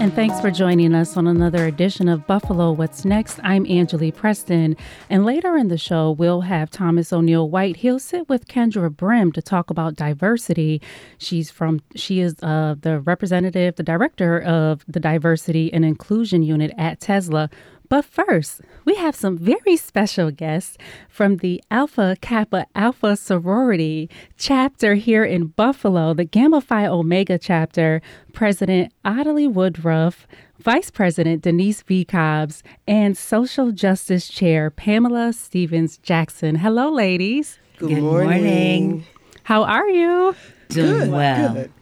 And thanks for joining us on another edition of Buffalo What's Next. I'm Angelea Preston. And later in the show, we'll have Thomas O'Neil White. He'll sit with Kendra Brim to talk about diversity. She's from, she is uh, the representative, the director of the Diversity and Inclusion Unit at Tesla. But first, we have some very special guests from the Alpha Kappa Alpha sorority chapter here in Buffalo, the Gamma Phi Omega chapter, President Otillie Woodruff, Vice President Denise V. Cobbs, and Social Justice Chair Pamela Stephens Jackson. Hello, ladies. Good, Good morning. morning. How are you? Doing good, well. Good.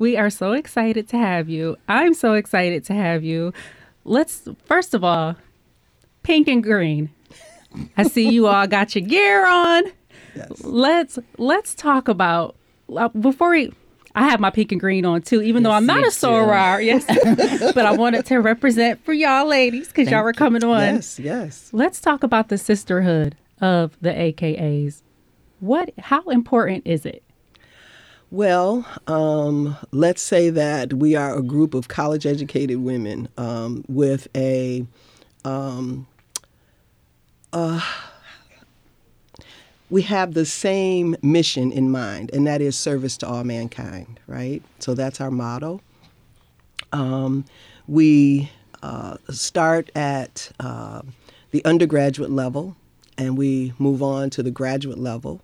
We are so excited to have you. I'm so excited to have you let's first of all, pink and green. I see you all got your gear on. Yes. Let's let's talk about uh, before we. I have my pink and green on too, even yes, though I'm not a soror. Yes, but I wanted to represent for y'all ladies because y'all were coming on. Yes, yes. Let's talk about the sisterhood of the AKAs. What? How important is it? Well, um, let's say that we are a group of college educated women um, with a. Um, uh, we have the same mission in mind, and that is service to all mankind, right? So that's our motto. Um, we uh, start at uh, the undergraduate level and we move on to the graduate level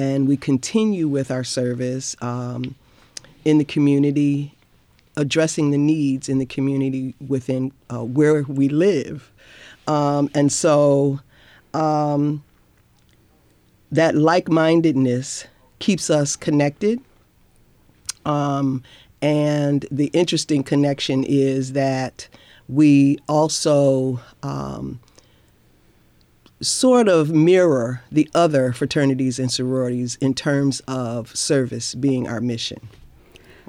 and we continue with our service um, in the community, addressing the needs in the community within uh, where we live. Um, and so um, that like mindedness keeps us connected. Um, and the interesting connection is that we also um, sort of mirror the other fraternities and sororities in terms of service being our mission.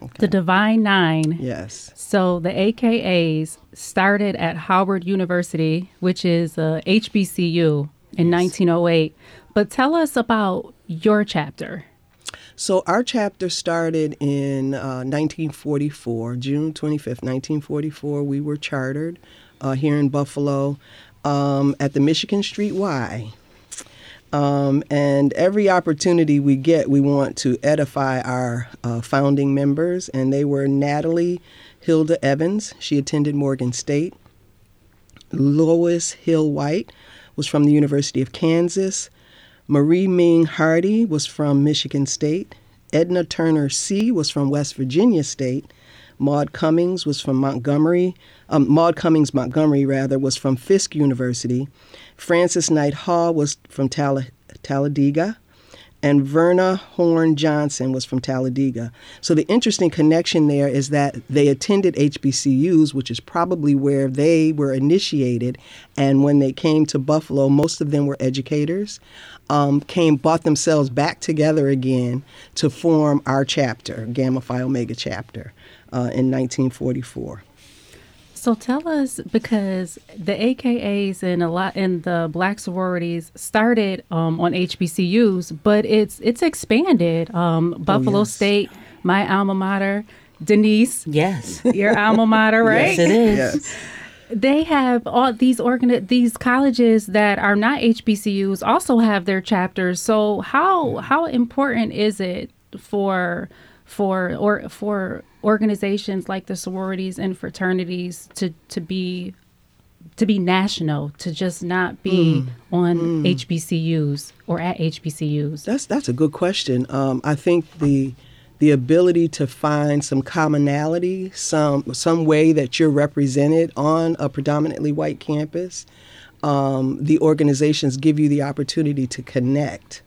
Okay. The Divine Nine. Yes. So the AKAs started at Howard University, which is a HBCU, in yes. 1908. But tell us about your chapter. So our chapter started in uh, 1944, June 25th, 1944. We were chartered uh, here in Buffalo um, at the Michigan Street Y. Um, and every opportunity we get, we want to edify our uh, founding members. And they were Natalie Hilda Evans. She attended Morgan State. Lois Hill White was from the University of Kansas. Marie Ming Hardy was from Michigan State. Edna Turner C. was from West Virginia State. Maud Cummings was from Montgomery. Um, Maud Cummings Montgomery, rather, was from Fisk University. Frances Knight Hall was from Tal- Talladega. And Verna Horn Johnson was from Talladega. So the interesting connection there is that they attended HBCUs, which is probably where they were initiated. And when they came to Buffalo, most of them were educators. Um, came brought themselves back together again to form our chapter, Gamma Phi Omega chapter uh, in 1944. So tell us because the AKAs and a lot in the black sororities started um, on HBCUs, but it's it's expanded. Um, oh, Buffalo oh, yes. State, my alma mater, Denise. Yes, your alma mater, right? yes, it is. Yes. They have all these organ these colleges that are not HBCUs also have their chapters. So how how important is it for for or for organizations like the sororities and fraternities to to be to be national, to just not be mm. on mm. HBCUs or at HBCUs? That's that's a good question. Um, I think the the ability to find some commonality, some some way that you're represented on a predominantly white campus. Um, the organizations give you the opportunity to connect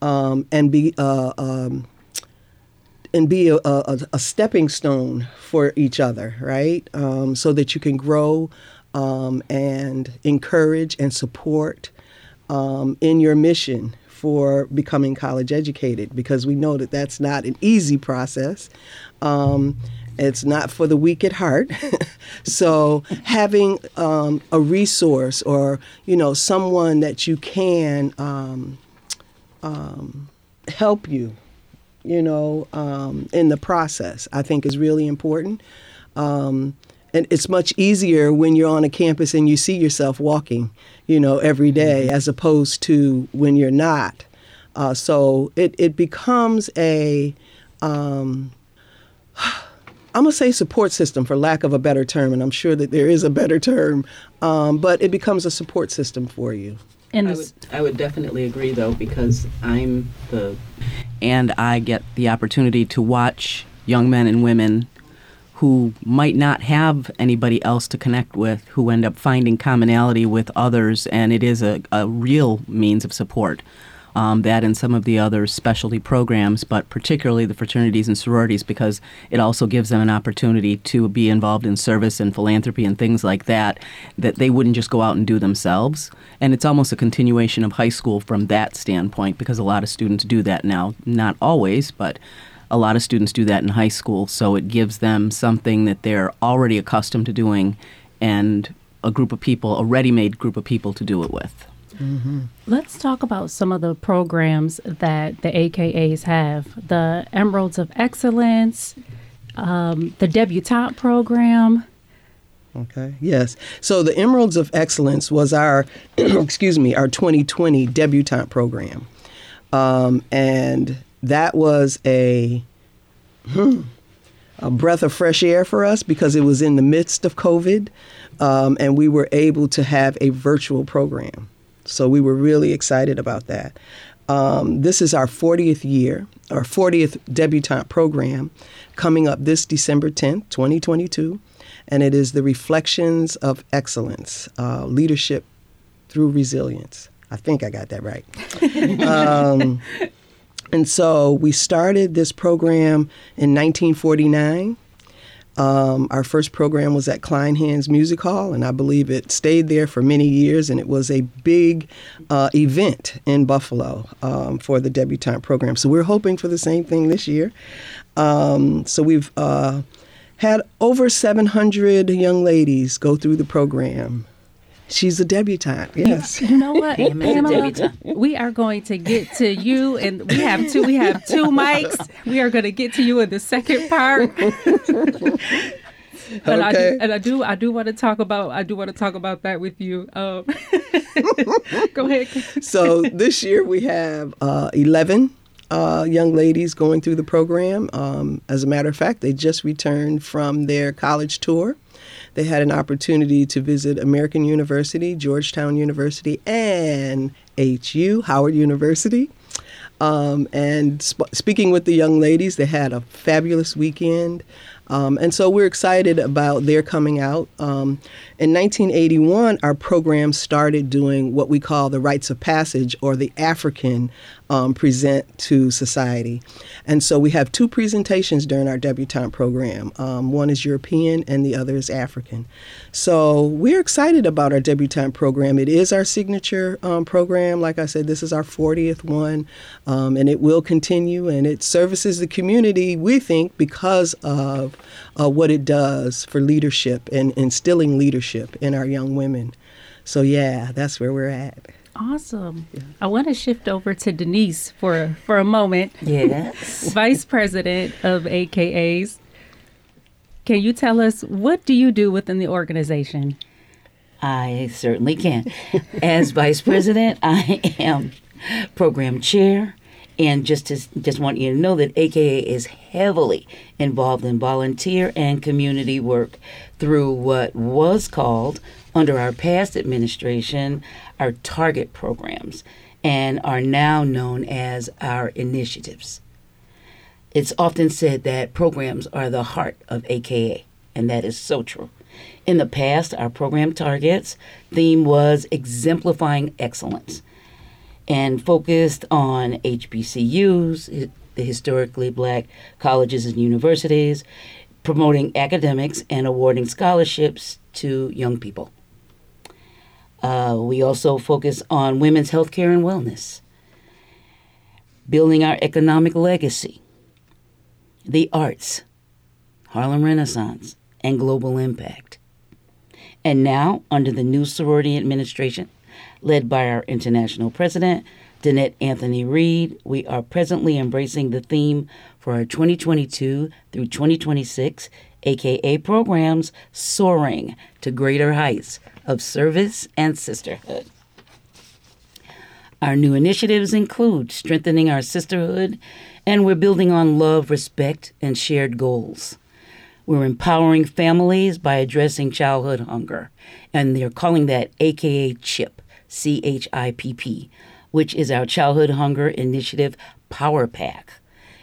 um, and be uh, um, and be a, a, a, stepping stone for each other, right? Um, so that you can grow um, and encourage and support um, in your mission for becoming college educated because we know that that's not an easy process. Um, it's not for the weak at heart. so having um, a resource or you know someone that you can um, help you, you know, um, in the process, I think is really important. Um, and it's much easier when you're on a campus and you see yourself walking, you know, every day, mm-hmm. as opposed to when you're not. Uh, so it, it becomes a, um, I'm gonna say support system for lack of a better term, and I'm sure that there is a better term, um, but it becomes a support system for you. And I would, I would definitely agree, though, because I'm the, and I get the opportunity to watch young men and women who might not have anybody else to connect with, who end up finding commonality with others, and it is a, a real means of support. Um, that and some of the other specialty programs, but particularly the fraternities and sororities, because it also gives them an opportunity to be involved in service and philanthropy and things like that, that they wouldn't just go out and do themselves. And it's almost a continuation of high school from that standpoint, because a lot of students do that now. Not always, but a lot of students do that in high school, so it gives them something that they're already accustomed to doing and a group of people, a ready made group of people to do it with. Mm-hmm. Let's talk about some of the programs that the AKAs have the Emeralds of Excellence, um, the Debutante program. Okay. Yes. So the Emeralds of Excellence was our, excuse me, our 2020 debutante program, um, and that was a hmm, a breath of fresh air for us because it was in the midst of COVID, um, and we were able to have a virtual program. So we were really excited about that. Um, this is our 40th year, our 40th debutante program, coming up this December 10th, 2022, and it is the Reflections of Excellence, uh, Leadership through Resilience. I think I got that right. um, and so we started this program in 1949. Um, our first program was at Kleinhans Music Hall, and I believe it stayed there for many years, and it was a big uh, event in Buffalo um, for the debutante program. So we're hoping for the same thing this year. Um, so we've uh, had over 700 young ladies go through the program. She's a debutante. Yes. You know what, Pamela? We are going to get to you, and we have two. We have two mics. We are going to get to you in the second part. And, okay. I do, and I do, I do want to talk about, I do want to talk about that with you. Um, go ahead. so this year we have uh, eleven uh, young ladies going through the program. Um, as a matter of fact, they just returned from their college tour. They had an opportunity to visit American University, Georgetown University, and HU, Howard University. Um, and sp- speaking with the young ladies, they had a fabulous weekend. Um, and so we're excited about their coming out. Um, in 1981, our program started doing what we call the rites of passage or the African um, present to society. And so we have two presentations during our debutante program. Um, one is European and the other is African. So we're excited about our debutante program. It is our signature um, program. Like I said, this is our 40th one, um, and it will continue. And it services the community, we think, because of uh, what it does for leadership and instilling leadership in our young women. So, yeah, that's where we're at. Awesome. Yeah. I want to shift over to Denise for for a moment. Yes. Vice President of AKAs. Can you tell us what do you do within the organization? I certainly can. As Vice President, I am program chair and just to just want you to know that AKA is heavily involved in volunteer and community work through what was called under our past administration our target programs and are now known as our initiatives. It's often said that programs are the heart of AKA, and that is so true. In the past, our program targets theme was exemplifying excellence and focused on HBCUs, the historically black colleges and universities, promoting academics and awarding scholarships to young people. Uh, we also focus on women's health care and wellness, building our economic legacy, the arts, Harlem Renaissance, and global impact. And now, under the new sorority administration, led by our international president, Danette Anthony Reed, we are presently embracing the theme for our 2022 through 2026 AKA programs soaring to greater heights of service and sisterhood. Our new initiatives include strengthening our sisterhood, and we're building on love, respect, and shared goals. We're empowering families by addressing childhood hunger, and they're calling that AKA CHIP, C H I P P, which is our Childhood Hunger Initiative Power Pack.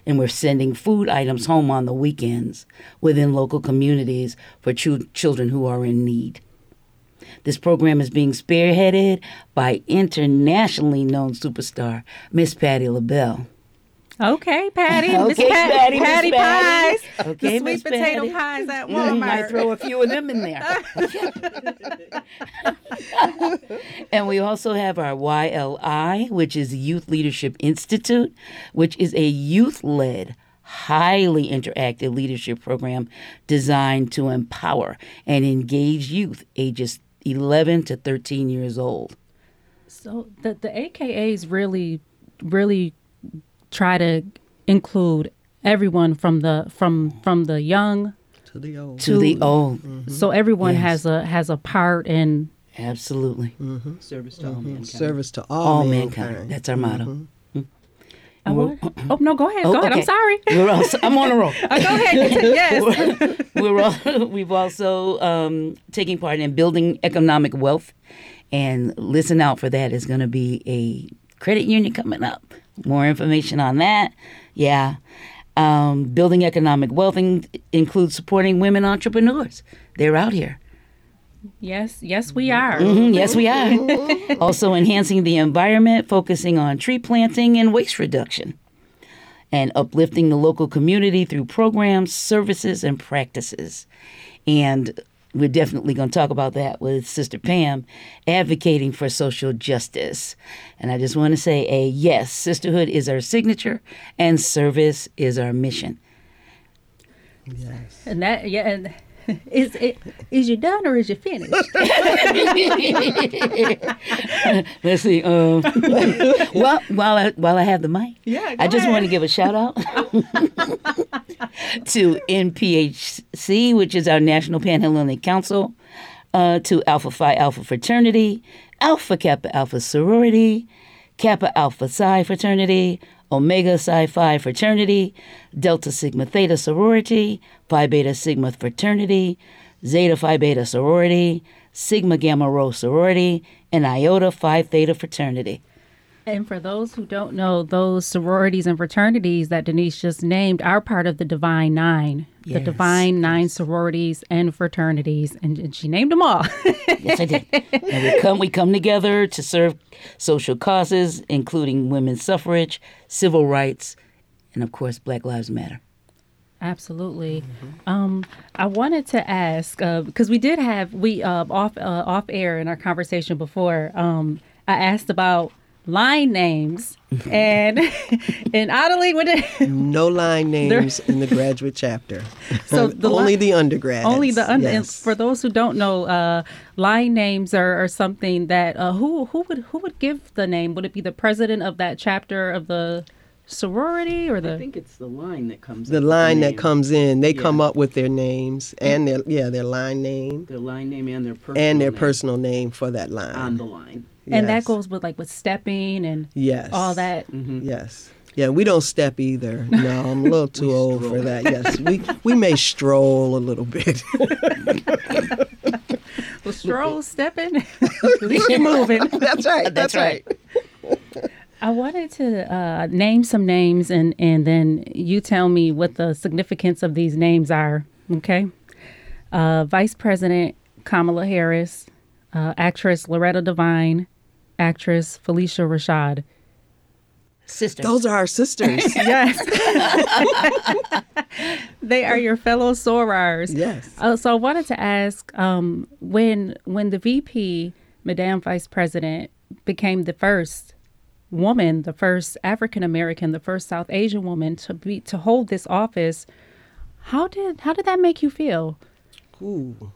And we're sending food items home on the weekends within local communities for children who are in need. This program is being spearheaded by internationally known superstar Miss Patti LaBelle. Okay, Patti. Miss Okay, Pat- Patti, Miss Patti Patti. pies. Okay, the sweet Miss potato Patti. pies at You might throw a few of them in there. and we also have our YLI, which is Youth Leadership Institute, which is a youth led, highly interactive leadership program designed to empower and engage youth ages 11 to 13 years old. So the the AKAs really, really try to include everyone from the from from the young To the old. To the old. So everyone Yes. has a has a part in. Absolutely. Service to all mankind. Service to all, All mankind. mankind. That's our motto. I want- oh no, go ahead, go Oh, ahead. I'm sorry. We're also, I'm on a roll. Uh, go ahead. yes. We're all, we've also um, taking part in building economic wealth, and listen out for that. Is going to be a credit union coming up. More information on that. Yeah. Um, building economic wealth in, includes supporting women entrepreneurs. They're out here. Yes, yes, we are. Mhm, yes, we are. also enhancing the environment, focusing on tree planting and waste reduction, and uplifting the local community through programs, services, and practices. And we're definitely going to talk about that with Sister Pam, advocating for social justice. And I just want to say a yes, sisterhood is our signature, and service is our mission. Yes. And that yeah, and is it is you done or is you finished? Let's see. Um, well, while I while I have the mic, Yeah, I just ahead. want to give a shout out to NPHC, which is our National Panhellenic Council, uh, to Alpha Phi Alpha Fraternity, Alpha Kappa Alpha Sorority, Kappa Alpha Psi Fraternity, Omega Psi Phi Fraternity, Delta Sigma Theta Sorority, Phi Beta Sigma Fraternity, Zeta Phi Beta Sorority, Sigma Gamma Rho Sorority, and Iota Phi Theta Fraternity. And for those who don't know, those sororities and fraternities that Denise just named are part of the Divine Nine, the Yes, Divine Nine sororities and fraternities, and, and she named them all. Yes, I did. and we come we come together to serve social causes, including women's suffrage, civil rights, and of course, Black Lives Matter. Absolutely. Um, I wanted to ask because we did have we uh, off uh, off air in our conversation before. Um, I asked about line names and and oddly when it, No line names in the graduate chapter. So the only li- the undergrads. Only the under. Yes. For those who don't know, uh, line names are, are something that uh, who who would who would give the name? Would it be the president of that chapter of the sorority or the I think it's the line that comes. the up with line that comes in, they come up with their names and their yeah their line name Their line name and their personal and their name personal name for that line. on the line. And that goes with like with stepping and Yes. all that. Yes. Yeah, we don't step either. No, I'm a little too old for that. Yes, we we may stroll a little bit. Well, stroll, stepping, at least you're moving. that's right. That's right. I wanted to uh, name some names and, and then you tell me what the significance of these names are. Okay. Uh, Vice President Kamala Harris, uh, actress Loretta Devine, actress Phylicia Rashad. Sisters. Those are our sisters. yes. they are your fellow sorors. Yes. Uh, so I wanted to ask um, when when the VP, Madame Vice President, became the first woman, the first African American, the first South Asian woman to be to hold this office. How did how did that make you feel? Ooh,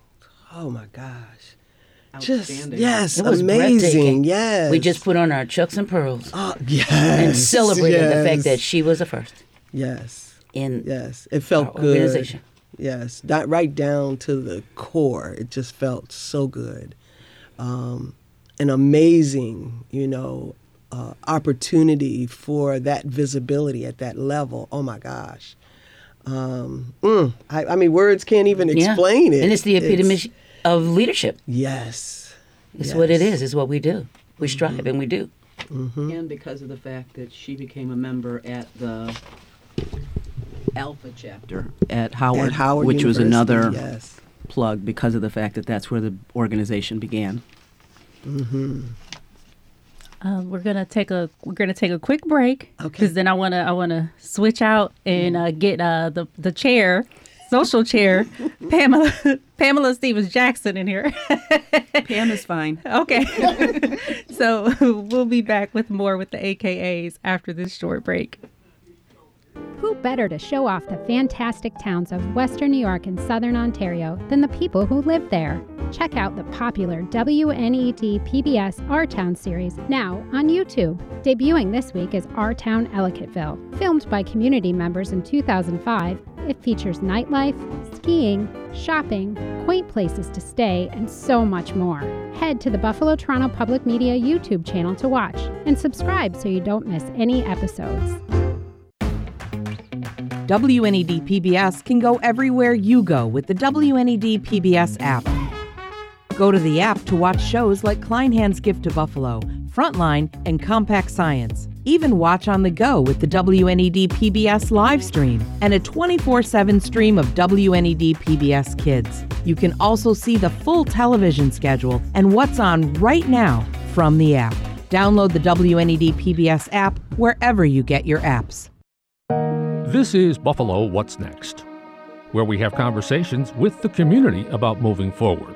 oh my gosh. Just yes, It was amazing. breathtaking. Yes, We just put on our chucks and pearls oh, yes, and celebrated the fact that she was the first yes, in yes, it felt our good. organization. Yes, that right down to the core. It just felt so good, um, an amazing, you know, uh, opportunity for that visibility at that level. Oh my gosh. Um, mm, I, I mean, words can't even Yeah. explain it. And it's the epitome of leadership. Yes. It's what it Yes. is. It's what we do. We strive and we do. And because of the fact that she became a member at the Alpha chapter at Howard, At Howard which was another yes. plug because of the fact that that's where the organization began. Mm-hmm. Uh, we're gonna take a we're gonna take a quick break Okay. because then I wanna I wanna switch out and uh, get uh, the the chair, social chair, Pamela Pamela Stephens Jackson in here. Pam is fine. Okay, so we'll be back with more with the AKAs after this short break. Who better to show off the fantastic towns of Western New York and Southern Ontario than the people who live there? Check out the popular WNED PBS Our Town series now on YouTube. Debuting this week is Our Town Ellicottville. Filmed by community members in 2005, it features nightlife, skiing, shopping, quaint places to stay, and so much more. Head to the Buffalo Toronto Public Media YouTube channel to watch and subscribe so you don't miss any episodes. WNED PBS can go everywhere you go with the WNED PBS app. Go to the app to watch shows like Kleinhand's Gift to Buffalo, Frontline, and Compact Science. Even watch on the go with the WNED PBS live stream and a 24 7 stream of WNED PBS Kids. You can also see the full television schedule and what's on right now from the app. Download the WNED PBS app wherever you get your apps. This is Buffalo What's Next, where we have conversations with the community about moving forward.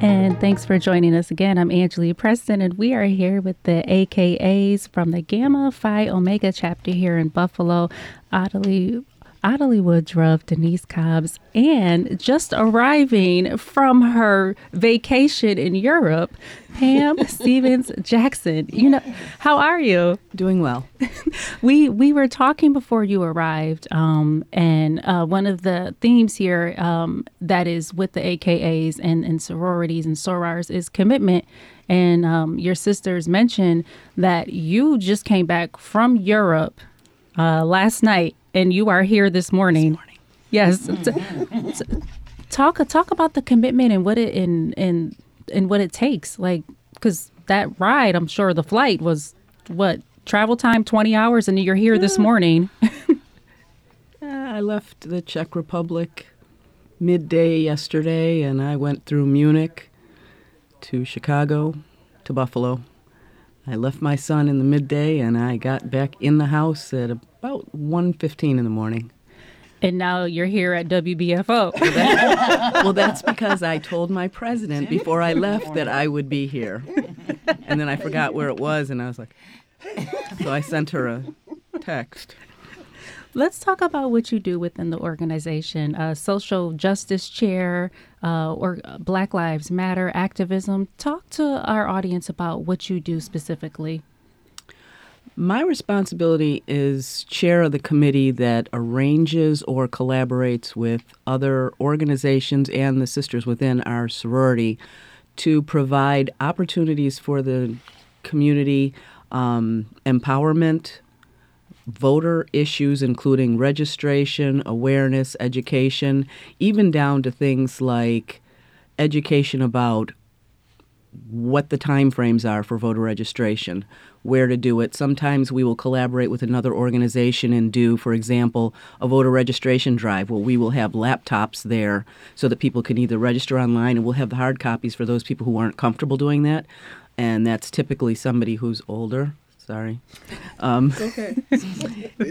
And thanks for joining us again. I'm Angelea Preston, and we are here with the AKAs from the Gamma Phi Omega chapter here in Buffalo. Otillie, Otillie Woodruff, Denise Cobbs, and just arriving from her vacation in Europe, Pam Stephens Jackson. You know, how are you? Doing well. we we were talking before you arrived, um, and uh, one of the themes here um, that is with the AKAs and, and sororities and sorors is commitment. And um, your sisters mentioned that you just came back from Europe uh, last night, and you are here this morning. This morning. Yes. Talk talk about the commitment and what it and and and what it takes. Like, because that ride, I'm sure the flight was what travel time 20 hours, and you're here this morning. I left the Czech Republic midday yesterday, and I went through Munich to Chicago to Buffalo. I left my son in the midday, and I got back in the house at about 1.15 in the morning. And now you're here at WBFO. Well, that- well, that's because I told my president before I left that I would be here. And then I forgot where it was, and I was like, so I sent her a text. Let's talk about what you do within the organization. Uh, social justice chair, uh, or uh, Black Lives Matter activism. Talk to our audience about what you do specifically. My responsibility is chair of the committee that arranges or collaborates with other organizations and the sisters within our sorority to provide opportunities for the community um, empowerment, voter issues, including registration, awareness, education, even down to things like education about what the time frames are for voter registration, where to do it. Sometimes we will collaborate with another organization and do, for example, a voter registration drive where we will have laptops there so that people can either register online and we'll have the hard copies for those people who aren't comfortable doing that. And that's typically somebody who's older. Sorry. Um, okay.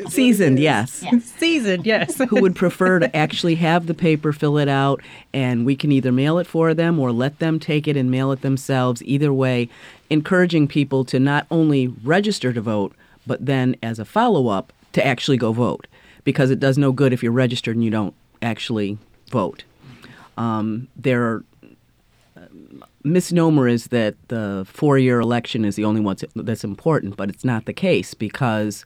seasoned, yes. yes. Seasoned, yes. who would prefer to actually have the paper, fill it out, and we can either mail it for them or let them take it and mail it themselves. Either way, encouraging people to not only register to vote, but then as a follow up, to actually go vote. Because it does no good if you're registered and you don't actually vote. Um, there are misnomer is that the four year election is the only one that's important, but it's not the case because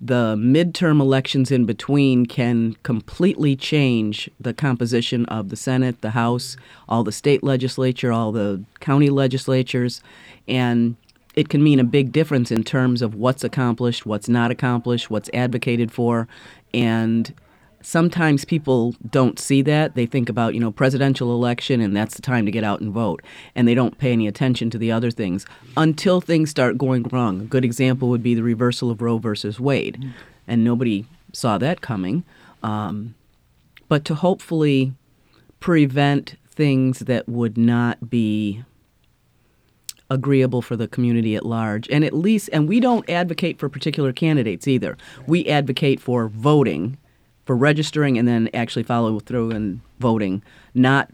the midterm elections in between can completely change the composition of the Senate, the House, all the state legislature, all the county legislatures, and it can mean a big difference in terms of what's accomplished, what's not accomplished, what's advocated for, and sometimes people don't see that. They think about, you know, presidential election and that's the time to get out and vote. And they don't pay any attention to the other things until things start going wrong. A good example would be the reversal of Roe versus Wade. And nobody saw that coming. Um, but to hopefully prevent things that would not be agreeable for the community at large and at least and we don't advocate for particular candidates either we advocate for voting for registering and then actually follow through and voting, not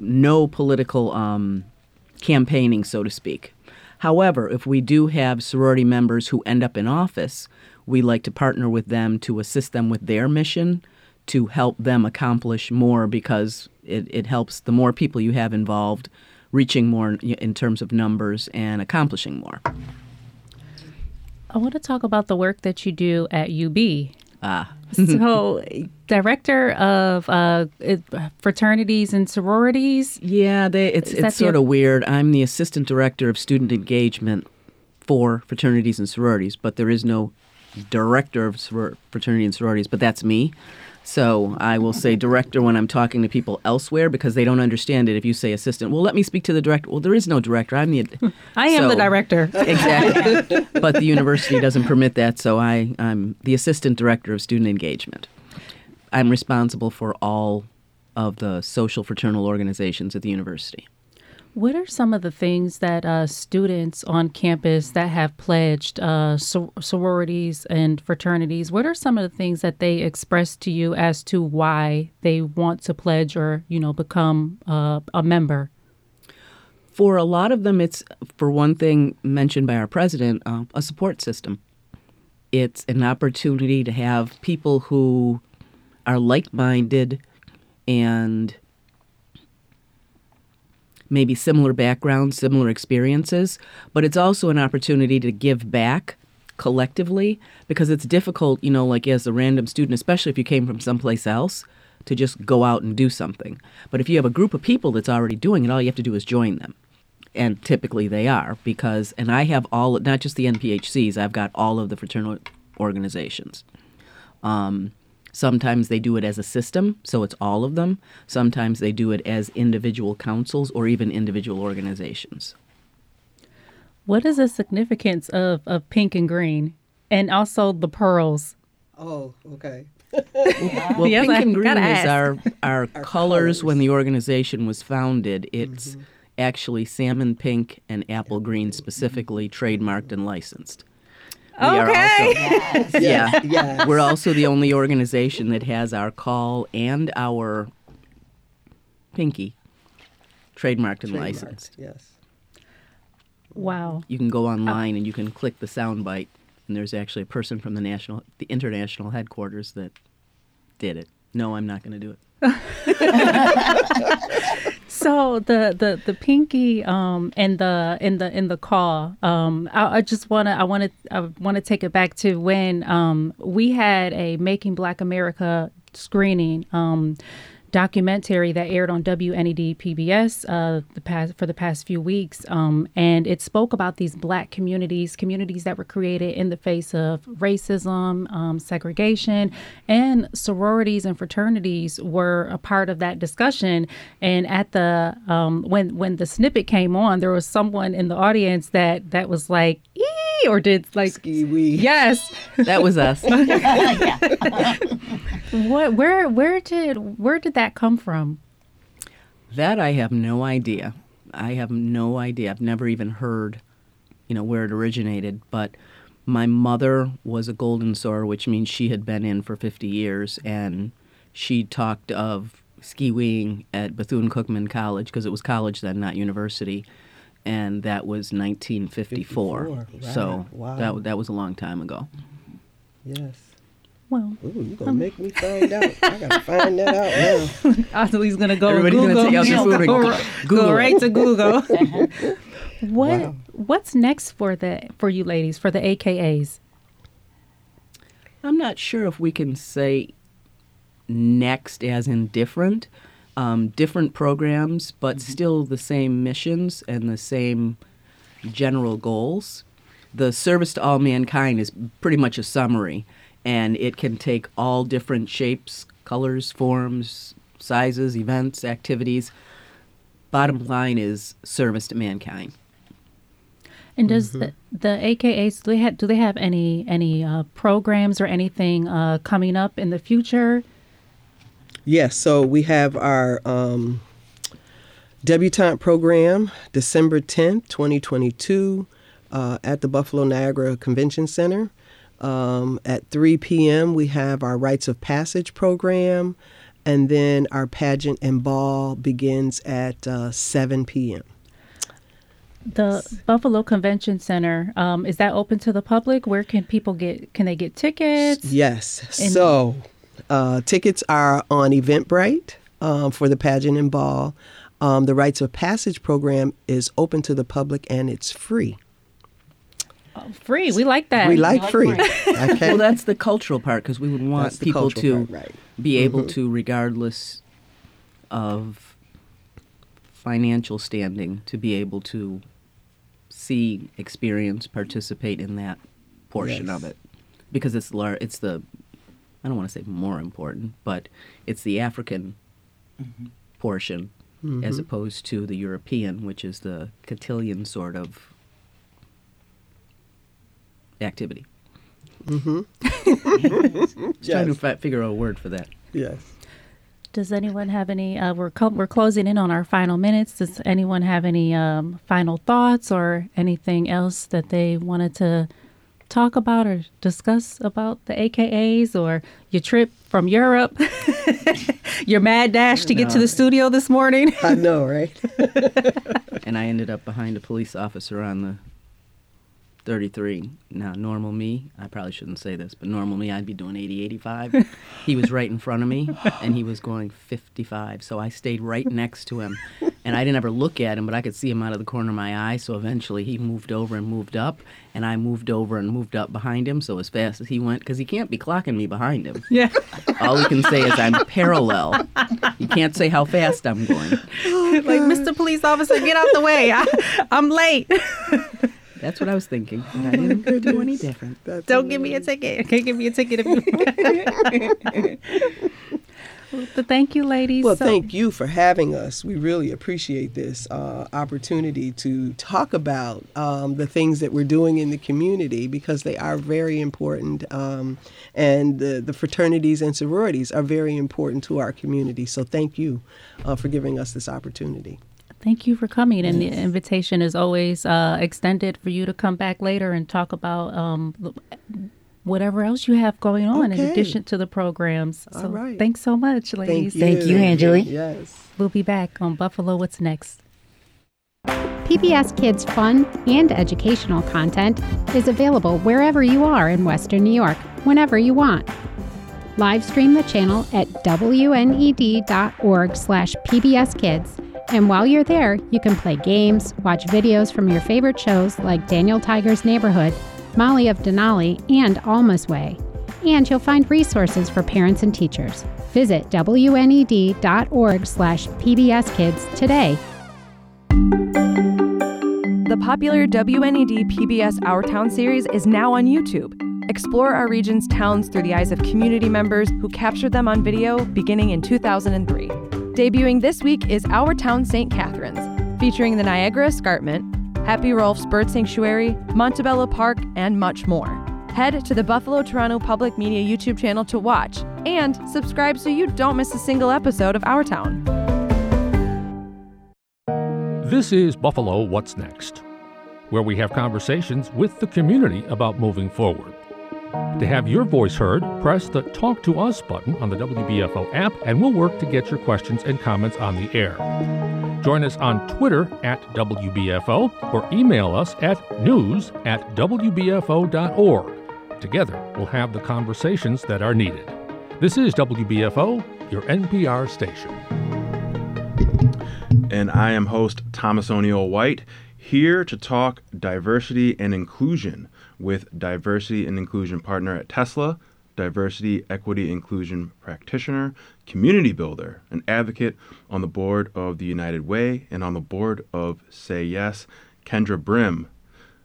no political um, campaigning, so to speak. However, if we do have sorority members who end up in office, we like to partner with them to assist them with their mission to help them accomplish more because it, it helps the more people you have involved reaching more in terms of numbers and accomplishing more. I want to talk about the work that you do at UB. Ah. so, director of uh, fraternities and sororities. Yeah, they, it's it's sort of weird. I'm the assistant director of student engagement for fraternities and sororities, but there is no director of fraternity and sororities. But that's me. So I will say director when I'm talking to people elsewhere because they don't understand it. If you say assistant, well, let me speak to the director. Well, there is no director. I'm the. I am so, the director. Exactly. but the university doesn't permit that, so I, I'm the assistant director of student engagement. I'm responsible for all of the social fraternal organizations at the university. What are some of the things that uh, students on campus that have pledged uh, sor- sororities and fraternities? What are some of the things that they express to you as to why they want to pledge or you know become uh, a member? For a lot of them, it's for one thing mentioned by our president, uh, a support system. It's an opportunity to have people who are like-minded and maybe similar backgrounds, similar experiences, but it's also an opportunity to give back collectively because it's difficult, you know, like as a random student, especially if you came from someplace else, to just go out and do something. But if you have a group of people that's already doing it, all you have to do is join them. And typically they are because, and I have all, not just the NPHCs, I've got all of the fraternal organizations. Um, Sometimes they do it as a system, so it's all of them. Sometimes they do it as individual councils or even individual organizations. What is the significance of, of pink and green and also the pearls? Oh, okay. well, yes, pink and green is our, our, our colors, colors, when the organization was founded. It's mm-hmm. actually salmon pink and apple green specifically trademarked and licensed. We okay. Also, yes. Yeah. Yes. We're also the only organization that has our call and our pinky trademarked and trademarked, licensed. Yes. Wow. You can go online and you can click the soundbite, and there's actually a person from the national, the international headquarters that did it. No, I'm not going to do it. so the the the pinky um and the in the in the call um I, I just want to I want to I want to take it back to when um we had a Making Black America screening um documentary that aired on WNED PBS uh, the past for the past few weeks, um, and it spoke about these Black communities, communities that were created in the face of racism, um, segregation, and sororities and fraternities were a part of that discussion. And at the um, when when the snippet came on, there was someone in the audience that that was like, "Ee!" Or did like ski wee. Yes, that was us. what? Where? Where did? Where did that come from? That I have no idea. I have no idea. I've never even heard, you know, where it originated. But my mother was a golden soror, which means she had been in for 50 years, and she talked of skiing at Bethune Cookman College because it was college then, not university, and that was 1954. 54, right. So Wow. that that was a long time ago. Yes. Well, Ooh, you gonna um, make me find out. I gotta find that out now. Osley's gonna go Everybody's Google. gonna take out their phone and go, go- go right to Google. what Wow. What's next for the for you ladies for the AKAs? I'm not sure if we can say next as in different. Um, different programs, but still the same missions and the same general goals. The service to all mankind is pretty much a summary, and it can take all different shapes, colors, forms, sizes, events, activities. Bottom line is service to mankind. And does the, the AKAs do they have do they have any any uh, programs or anything uh, coming up in the future? Yes, so we have our um, debutante program December 10th, 2022, uh, at the Buffalo Niagara Convention Center. Um, at 3 p.m., we have our Rites of Passage program, and then our pageant and ball begins at uh, 7 p.m. The Buffalo Convention Center um, is that open to the public? Where can people get? Can they get tickets? Yes. And- so uh, tickets are on Eventbrite um, for the pageant and ball. Um, the Rites of Passage program is open to the public and it's free. Oh, free. We like that. We like free. okay. Well, that's the cultural part because we would want That's people to part, right. be able Mhm. to, regardless of financial standing, to be able to see, experience, participate in that portion Yes. of it, because it's lar- It's the I don't want to say more important, but it's the African portion as Mhm. opposed to the European, which is the cotillion sort of activity. Mm-hmm. Trying to fi- figure out a word for that. Yes. Does anyone have any? Uh, we're co- we're closing in on our final minutes. Does anyone have any um, final thoughts or anything else that they wanted to talk about or discuss about the AKAs or your trip from Europe, your mad dash to get to No. the studio this morning? I know, right? and I ended up behind a police officer on the 33. Now, normal me, I probably shouldn't say this, but normal me, I'd be doing 80, 85. he was right in front of me, and he was going 55. So I stayed right next to him. And I didn't ever look at him, but I could see him out of the corner of my eye. So eventually he moved over and moved up, and I moved over and moved up behind him. So as fast as he went, because he can't be clocking me behind him. Yeah. All he can say is I'm parallel. He can't say how fast I'm going. like, Mr. Police Officer, get out the way. I, I'm late. That's what I was thinking. But I didn't do any different. Don't give me a ticket. Can't give me a ticket if you. but thank you, ladies. Well, So- thank you for having us. We really appreciate this uh, opportunity to talk about um, the things that we're doing in the community because they are very important. Um, and the, the fraternities and sororities are very important to our community. So thank you uh, for giving us this opportunity. Thank you for coming, and the invitation is always uh, extended for you to come back later and talk about um, whatever else you have going on in addition to the programs. All So right. thanks so much, ladies. Thank you, Angelea. Yes. We'll be back on Buffalo. What's next? PBS Kids fun and educational content is available wherever you are in Western New York, whenever you want. Live stream the channel at wned.org slash pbskids. And while you're there, you can play games, watch videos from your favorite shows like Daniel Tiger's Neighborhood, Molly of Denali, and Alma's Way. And you'll find resources for parents and teachers. Visit wned.org slash pbskids today. The popular WNED PBS Our Town series is now on YouTube. Explore our region's towns through the eyes of community members who captured them on video beginning in 2003. Debuting this week is Our Town St. Catharines, featuring the Niagara Escarpment, Happy Rolph's Bird Sanctuary, Montebello Park, and much more. Head to the Buffalo Toronto Public Media YouTube channel to watch and subscribe so you don't miss a single episode of Our Town. This is Buffalo What's Next, where we have conversations with the community about moving forward. To have your voice heard, press the Talk to Us button on the WBFO app, and we'll work to get your questions and comments on the air. Join us on Twitter at WBFO or email us at news at WBFO.org. Together, we'll have the conversations that are needed. This is WBFO, your NPR station. And I am host Thomas O'Neil White, here to talk diversity and inclusion with diversity and inclusion partner at Tesla, diversity, equity, inclusion practitioner, community builder, an advocate on the board of the United Way and on the board of Say Yes, Kendra Brim.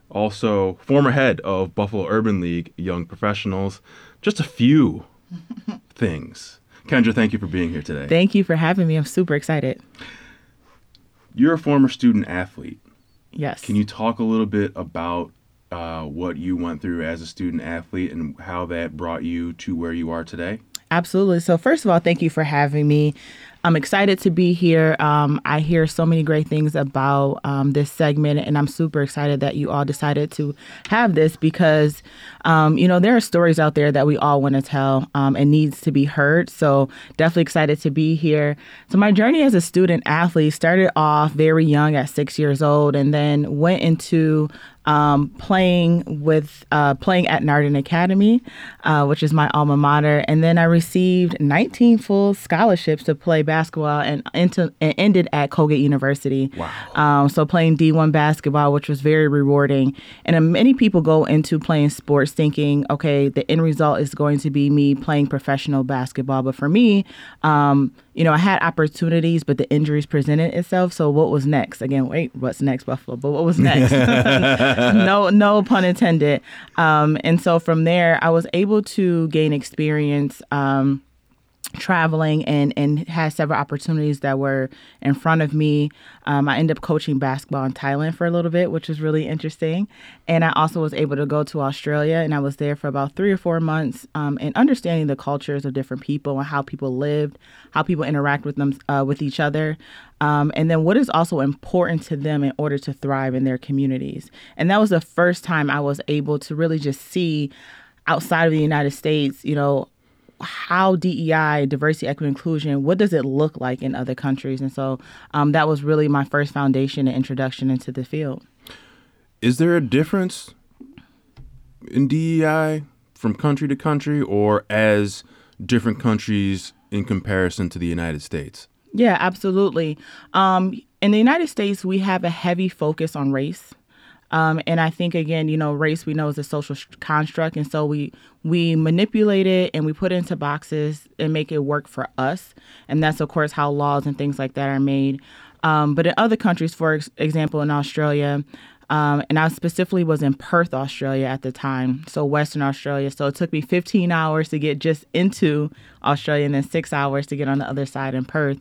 Also, former head of Buffalo Urban League Young Professionals. Just a few things. Kendra, thank you for being here today. Thank you for having me. I'm super excited. You're a former student athlete. Yes. Can you talk a little bit about uh, what you went through as a student athlete and how that brought you to where you are today? Absolutely. So, first of all, thank you for having me. I'm excited to be here. Um, I hear so many great things about um, this segment, and I'm super excited that you all decided to have this because, um, you know, there are stories out there that we all want to tell um, and needs to be heard. So, definitely excited to be here. So, my journey as a student athlete started off very young at six years old, and then went into um, playing with uh, playing at Nardin Academy, uh, which is my alma mater, and then I received 19 full scholarships to play basketball and, into, and ended at Colgate University. Wow! Um, so playing D1 basketball, which was very rewarding. And uh, many people go into playing sports thinking, okay, the end result is going to be me playing professional basketball, but for me. Um, you know, I had opportunities, but the injuries presented itself. So what was next? Again, wait, what's next, Buffalo? But what was next? no, no pun intended. Um, and so from there, I was able to gain experience. Um, traveling and and had several opportunities that were in front of me. Um, I ended up coaching basketball in Thailand for a little bit, which was really interesting. And I also was able to go to Australia, and I was there for about three or four months, um, and understanding the cultures of different people and how people lived, how people interact with them uh, with each other. Um, and then what is also important to them in order to thrive in their communities. And that was the first time I was able to really just see outside of the United States, you know, how DEI, diversity, equity, inclusion, what does it look like in other countries? And so um, that was really my first foundation and introduction into the field. Is there a difference in DEI from country to country or as different countries in comparison to the United States? Yeah, absolutely. Um, in the United States, we have a heavy focus on race. Um, and I think again, you know, race we know is a social construct, and so we we manipulate it and we put it into boxes and make it work for us, and that's of course how laws and things like that are made. Um, but in other countries, for ex- example, in Australia, um, and I specifically was in Perth, Australia at the time, so Western Australia. So it took me 15 hours to get just into Australia, and then six hours to get on the other side in Perth.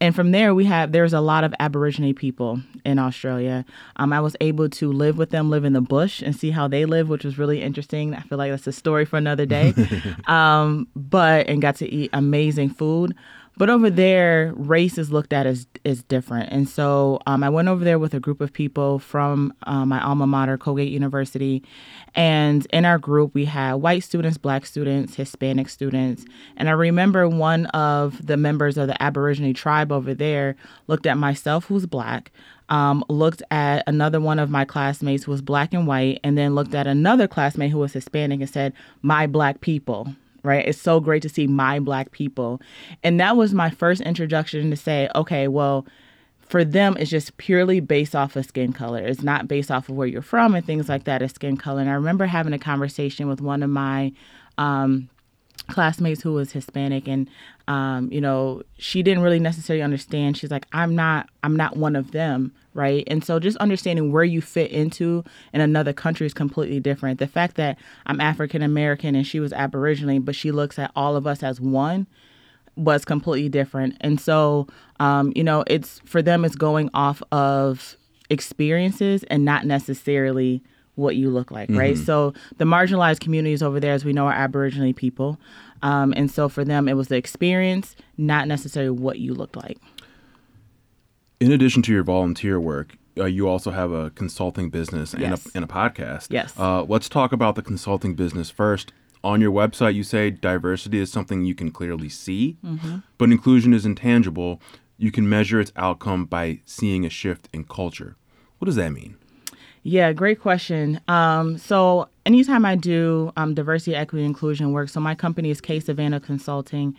And from there, we have there's a lot of Aborigine people in Australia. Um, I was able to live with them, live in the bush, and see how they live, which was really interesting. I feel like that's a story for another day. um, but and got to eat amazing food. But over there, race is looked at as is different, and so um, I went over there with a group of people from uh, my alma mater, Colgate University, and in our group we had white students, black students, Hispanic students, and I remember one of the members of the Aborigine tribe over there looked at myself, who's black, um, looked at another one of my classmates who was black and white, and then looked at another classmate who was Hispanic and said, "My black people." Right? It's so great to see my black people. And that was my first introduction to say, okay, well, for them, it's just purely based off of skin color. It's not based off of where you're from and things like that. It's skin color. And I remember having a conversation with one of my um, classmates who was Hispanic, and um, you know, she didn't really necessarily understand. She's like, I'm not, I'm not one of them, right? And so just understanding where you fit into in another country is completely different. The fact that I'm African American and she was Aboriginal, but she looks at all of us as one was completely different. And so, um, you know, it's for them, it's going off of experiences and not necessarily what you look like, mm-hmm. right? So the marginalized communities over there, as we know, are Aboriginal people. Um, and so for them, it was the experience, not necessarily what you looked like. In addition to your volunteer work, uh, you also have a consulting business and, yes. a, and a podcast. Yes. Uh, let's talk about the consulting business first on your website, you say diversity is something you can clearly see, mm-hmm. but inclusion is intangible. You can measure its outcome by seeing a shift in culture. What does that mean? Yeah, great question. Um, so anytime I do um, diversity, equity, inclusion work, so my company is K Savannah Consulting,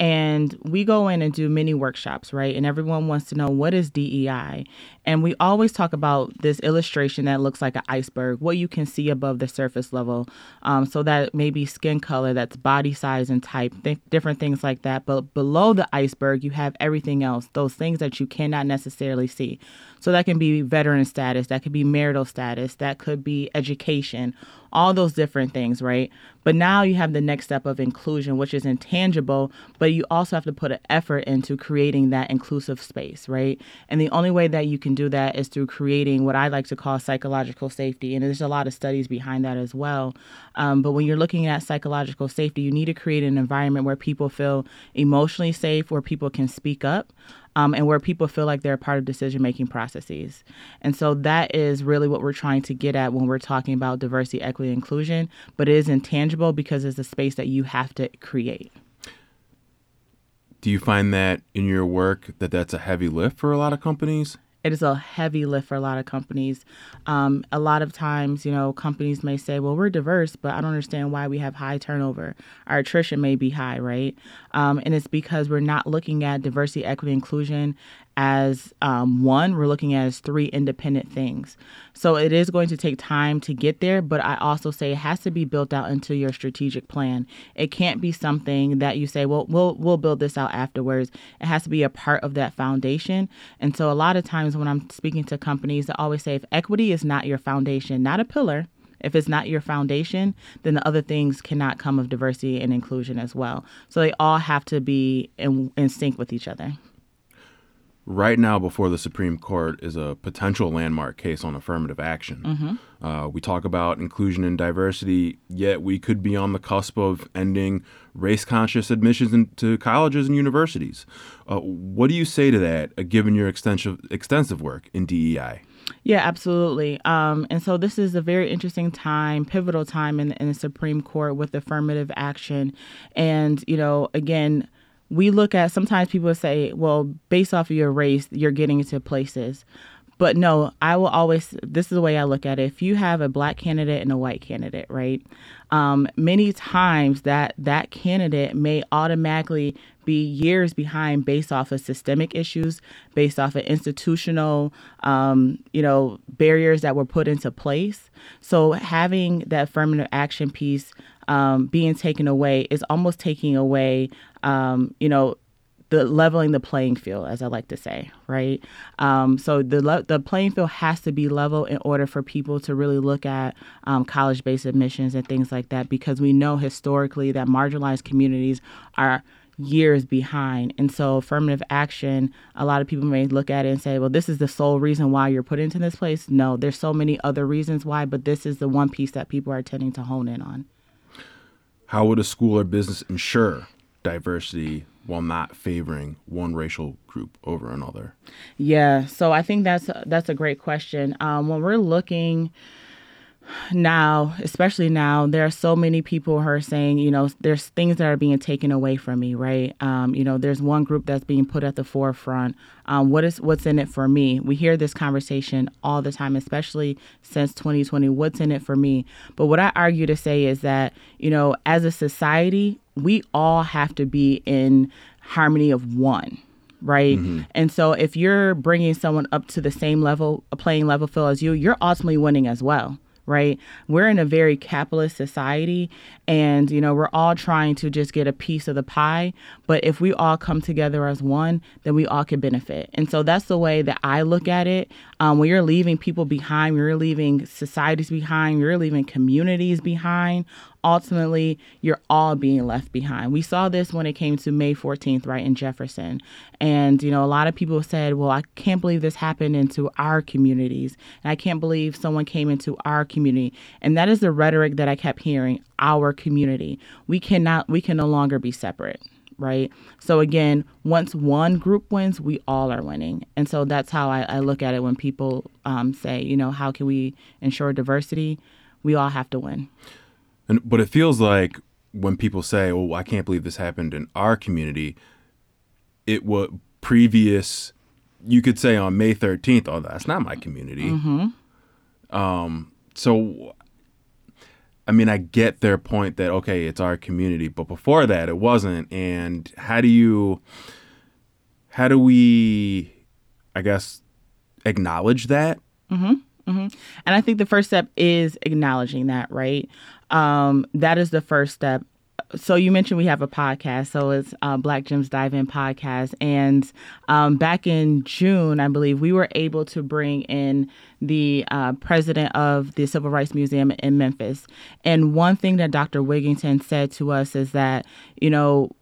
and we go in and do many workshops, right? And everyone wants to know what is DEI, and we always talk about this illustration that looks like an iceberg, what you can see above the surface level. Um, so that may be skin color, that's body size and type, th- different things like that. But below the iceberg, you have everything else, those things that you cannot necessarily see. So that can be veteran status, that could be marital status, that could be education all those different things, right? But now you have the next step of inclusion, which is intangible, but you also have to put an effort into creating that inclusive space, right? And the only way that you can do that is through creating what I like to call psychological safety. And there's a lot of studies behind that as well. Um, but when you're looking at psychological safety, you need to create an environment where people feel emotionally safe, where people can speak up um, and where people feel like they're part of decision making processes. And so that is really what we're trying to get at when we're talking about diversity, equity, inclusion, but it is intangible because it's a space that you have to create. Do you find that in your work that that's a heavy lift for a lot of companies? it is a heavy lift for a lot of companies. Um, a lot of times, you know, companies may say, well, we're diverse, but I don't understand why we have high turnover. Our attrition may be high, right? Um, and it's because we're not looking at diversity, equity, inclusion as um, one, we're looking at as three independent things. So it is going to take time to get there, but I also say it has to be built out into your strategic plan. It can't be something that you say, well, we'll we'll build this out afterwards. It has to be a part of that foundation. And so a lot of times when I'm speaking to companies, I always say if equity is not your foundation, not a pillar, if it's not your foundation, then the other things cannot come of diversity and inclusion as well. So they all have to be in, in sync with each other right now before the Supreme Court is a potential landmark case on affirmative action. Mm-hmm. Uh, we talk about inclusion and diversity, yet we could be on the cusp of ending race conscious admissions into colleges and universities. Uh, what do you say to that, uh, given your extensive, extensive work in DEI? Yeah, absolutely. Um, and so this is a very interesting time, pivotal time in, in the Supreme Court with affirmative action. And, you know, again, we look at sometimes people say, well, based off of your race, you're getting into places. But no, I will always, this is the way I look at it. If you have a black candidate and a white candidate, right? Um, many times that that candidate may automatically be years behind based off of systemic issues, based off of institutional, um, you know, barriers that were put into place. So having that affirmative action piece um, being taken away is almost taking away, um, you know, the leveling the playing field, as I like to say, right? Um, so the le- the playing field has to be level in order for people to really look at um, college based admissions and things like that, because we know historically that marginalized communities are years behind. And so affirmative action, a lot of people may look at it and say, well, this is the sole reason why you're put into this place. No, there's so many other reasons why, but this is the one piece that people are tending to hone in on. How would a school or business ensure diversity while not favoring one racial group over another? Yeah, so I think that's that's a great question. Um, when we're looking now, especially now, there are so many people who are saying, you know, there's things that are being taken away from me, right? Um, you know, there's one group that's being put at the forefront. Um, what is what's in it for me? We hear this conversation all the time, especially since 2020. What's in it for me? But what I argue to say is that, you know, as a society, we all have to be in harmony of one right? Mm-hmm. And so if you're bringing someone up to the same level, a playing level field as you, you're ultimately winning as well right? We're in a very capitalist society and, you know, we're all trying to just get a piece of the pie. But if we all come together as one, then we all can benefit. And so that's the way that I look at it. Um, when you're leaving people behind, you're leaving societies behind, you're leaving communities behind, ultimately you're all being left behind. We saw this when it came to May 14th, right, in Jefferson. And, you know, a lot of people said, well, I can't believe this happened into our communities. And I can't believe someone came into our community. And that is the rhetoric that I kept hearing our community. We cannot, we can no longer be separate right? So again, once one group wins, we all are winning, and so that's how I, I look at it when people um, say, you know, how can we ensure diversity? We all have to win. And but it feels like when people say, "Oh, I can't believe this happened in our community," it was previous. You could say on May thirteenth, "Oh, that's not my community." Mm-hmm. Um, so, I mean, I get their point that okay, it's our community, but before that, it wasn't. And how do you, how do we, I guess, acknowledge that? Mm-hmm. Mm-hmm. And I think the first step is acknowledging that, right? Um, that is the first step. So you mentioned we have a podcast, so it's uh, Black Gems Dive In podcast, and um, back in June, I believe we were able to bring in the uh, president of the Civil Rights Museum in Memphis. And one thing that Dr. Wigginton said to us is that you know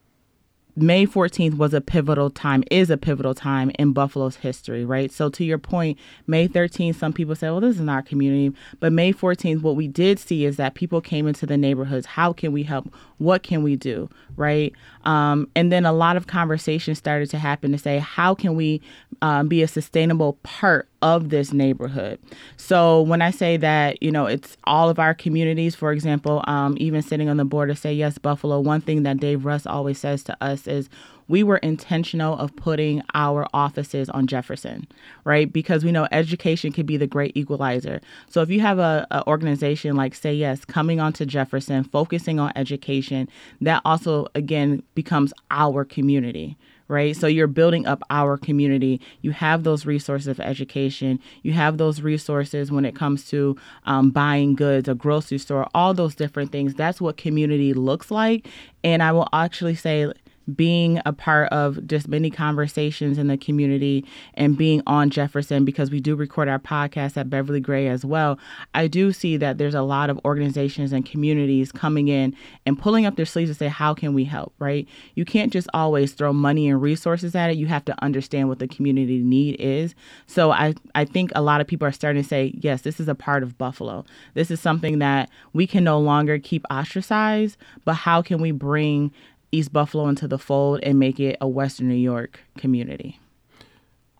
May 14th was a pivotal time, is a pivotal time in Buffalo's history, right? So, to your point, May 13th, some people say, well, this is not our community. But May 14th, what we did see is that people came into the neighborhoods. How can we help? What can we do, right? Um, and then a lot of conversations started to happen to say, how can we um, be a sustainable part of this neighborhood. So when I say that, you know, it's all of our communities, for example, um, even sitting on the board to say yes, Buffalo, one thing that Dave Rust always says to us is we were intentional of putting our offices on Jefferson, right? Because we know education can be the great equalizer. So if you have a, a, organization like Say Yes coming onto Jefferson, focusing on education, that also again becomes our community, right? So you're building up our community. You have those resources of education. You have those resources when it comes to um, buying goods, a grocery store, all those different things. That's what community looks like. And I will actually say, being a part of just many conversations in the community and being on Jefferson because we do record our podcast at Beverly Gray as well. I do see that there's a lot of organizations and communities coming in and pulling up their sleeves to say, how can we help, right? You can't just always throw money and resources at it. You have to understand what the community need is. So I, I think a lot of people are starting to say, yes, this is a part of Buffalo. This is something that we can no longer keep ostracized, but how can we bring East Buffalo into the fold and make it a Western New York community.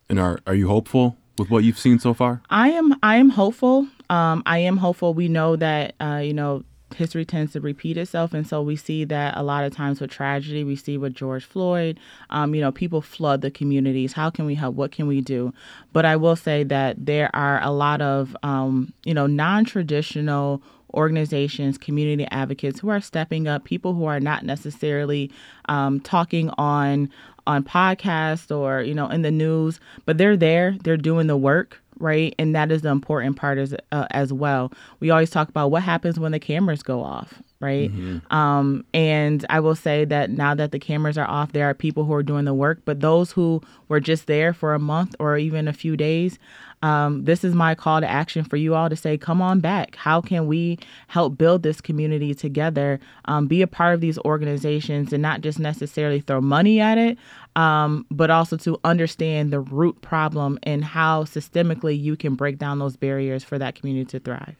And are are you hopeful with what you've seen so far? I am. I am hopeful. Um, I am hopeful. We know that uh, you know history tends to repeat itself, and so we see that a lot of times with tragedy, we see with George Floyd. Um, you know, people flood the communities. How can we help? What can we do? But I will say that there are a lot of um, you know non-traditional organizations, community advocates who are stepping up, people who are not necessarily um, talking on on podcasts or you know in the news, but they're there, they're doing the work right? And that is the important part as uh, as well. We always talk about what happens when the cameras go off, right? Mm-hmm. Um, and I will say that now that the cameras are off, there are people who are doing the work, but those who were just there for a month or even a few days, um, this is my call to action for you all to say, come on back. How can we help build this community together? Um, be a part of these organizations and not just necessarily throw money at it, um, but also to understand the root problem and how systemically you can break down those barriers for that community to thrive.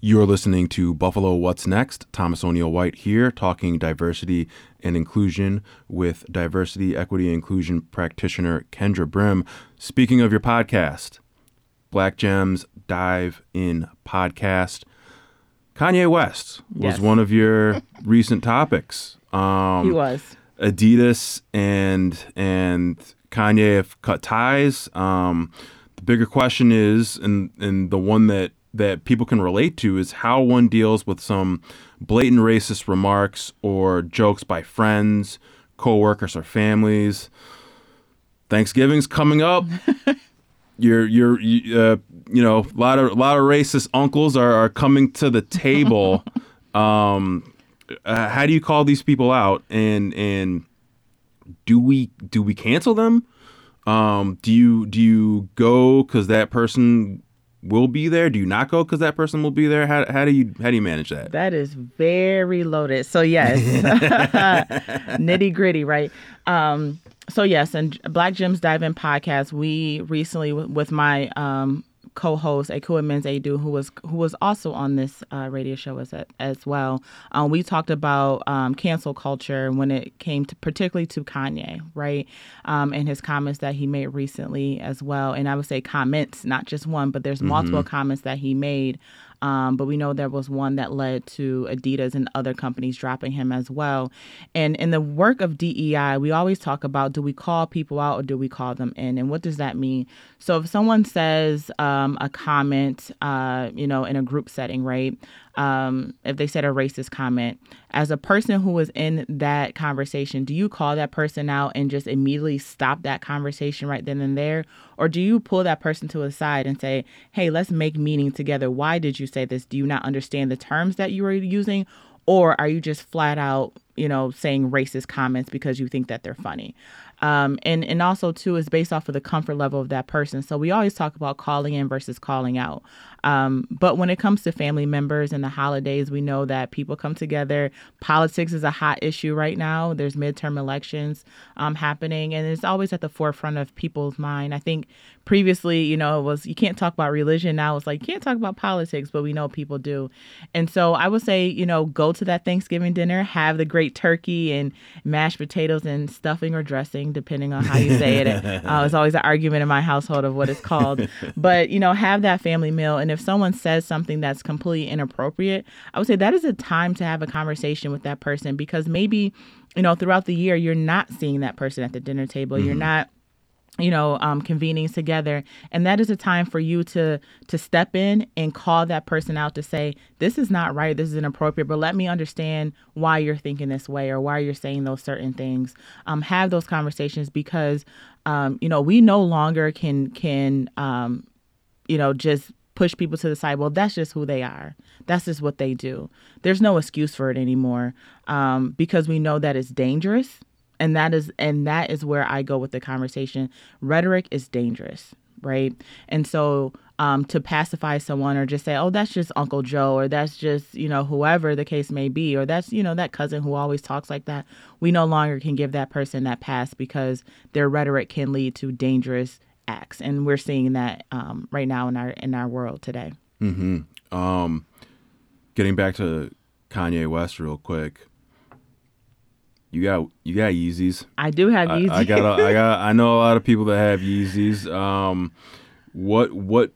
You're listening to Buffalo What's Next. Thomas O'Neil White here, talking diversity and inclusion with diversity, equity, inclusion practitioner Kendra Brim. Speaking of your podcast, Black Gems Dive In podcast. Kanye West was yes. one of your recent topics. Um, he was. Adidas and and Kanye have cut ties. Um, the bigger question is, and and the one that that people can relate to is how one deals with some blatant racist remarks or jokes by friends, coworkers, or families. Thanksgiving's coming up. you're you're you, uh, you know a lot of a lot of racist uncles are, are coming to the table. um, uh, how do you call these people out and and do we do we cancel them? Um, do you do you go because that person will be there? Do you not go because that person will be there? How, how do you how do you manage that? That is very loaded. So yes, nitty gritty, right? Um, so yes, and Black Gems Dive In podcast, we recently with my um, co-host Akua Menzedu, who was who was also on this uh, radio show as as well. Um, we talked about um, cancel culture when it came to particularly to Kanye, right, um, and his comments that he made recently as well. And I would say comments, not just one, but there's multiple mm-hmm. comments that he made um, but we know there was one that led to Adidas and other companies dropping him as well. And in the work of DEI, we always talk about do we call people out or do we call them in? And what does that mean? So if someone says um, a comment, uh, you know, in a group setting, right? Um, if they said a racist comment, as a person who was in that conversation, do you call that person out and just immediately stop that conversation right then and there? Or do you pull that person to a side and say, hey, let's make meaning together? Why did you say this? Do you not understand the terms that you were using? Or are you just flat out, you know, saying racist comments because you think that they're funny? Um, and and also too is based off of the comfort level of that person. So we always talk about calling in versus calling out. Um, but when it comes to family members and the holidays, we know that people come together. Politics is a hot issue right now. There's midterm elections um, happening, and it's always at the forefront of people's mind. I think previously, you know, it was you can't talk about religion. Now it's like you can't talk about politics, but we know people do. And so I would say, you know, go to that Thanksgiving dinner, have the great turkey and mashed potatoes and stuffing or dressing, depending on how you say it. uh, it's always an argument in my household of what it's called. But, you know, have that family meal. And if someone says something that's completely inappropriate, I would say that is a time to have a conversation with that person because maybe, you know, throughout the year, you're not seeing that person at the dinner table. Mm-hmm. You're not you know um, convening together and that is a time for you to to step in and call that person out to say this is not right this is inappropriate but let me understand why you're thinking this way or why you're saying those certain things um, have those conversations because um, you know we no longer can can um, you know just push people to the side. Well, that's just who they are. That's just what they do. There's no excuse for it anymore um, because we know that it's dangerous, and that is and that is where I go with the conversation. Rhetoric is dangerous, right? And so um, to pacify someone or just say, "Oh, that's just Uncle Joe," or "That's just you know whoever the case may be," or "That's you know that cousin who always talks like that," we no longer can give that person that pass because their rhetoric can lead to dangerous acts, and we're seeing that um, right now in our in our world today. hmm Um, getting back to Kanye West real quick. You got you got Yeezys. I do have Yeezys. I, I got a, I got I know a lot of people that have Yeezys. Um, what what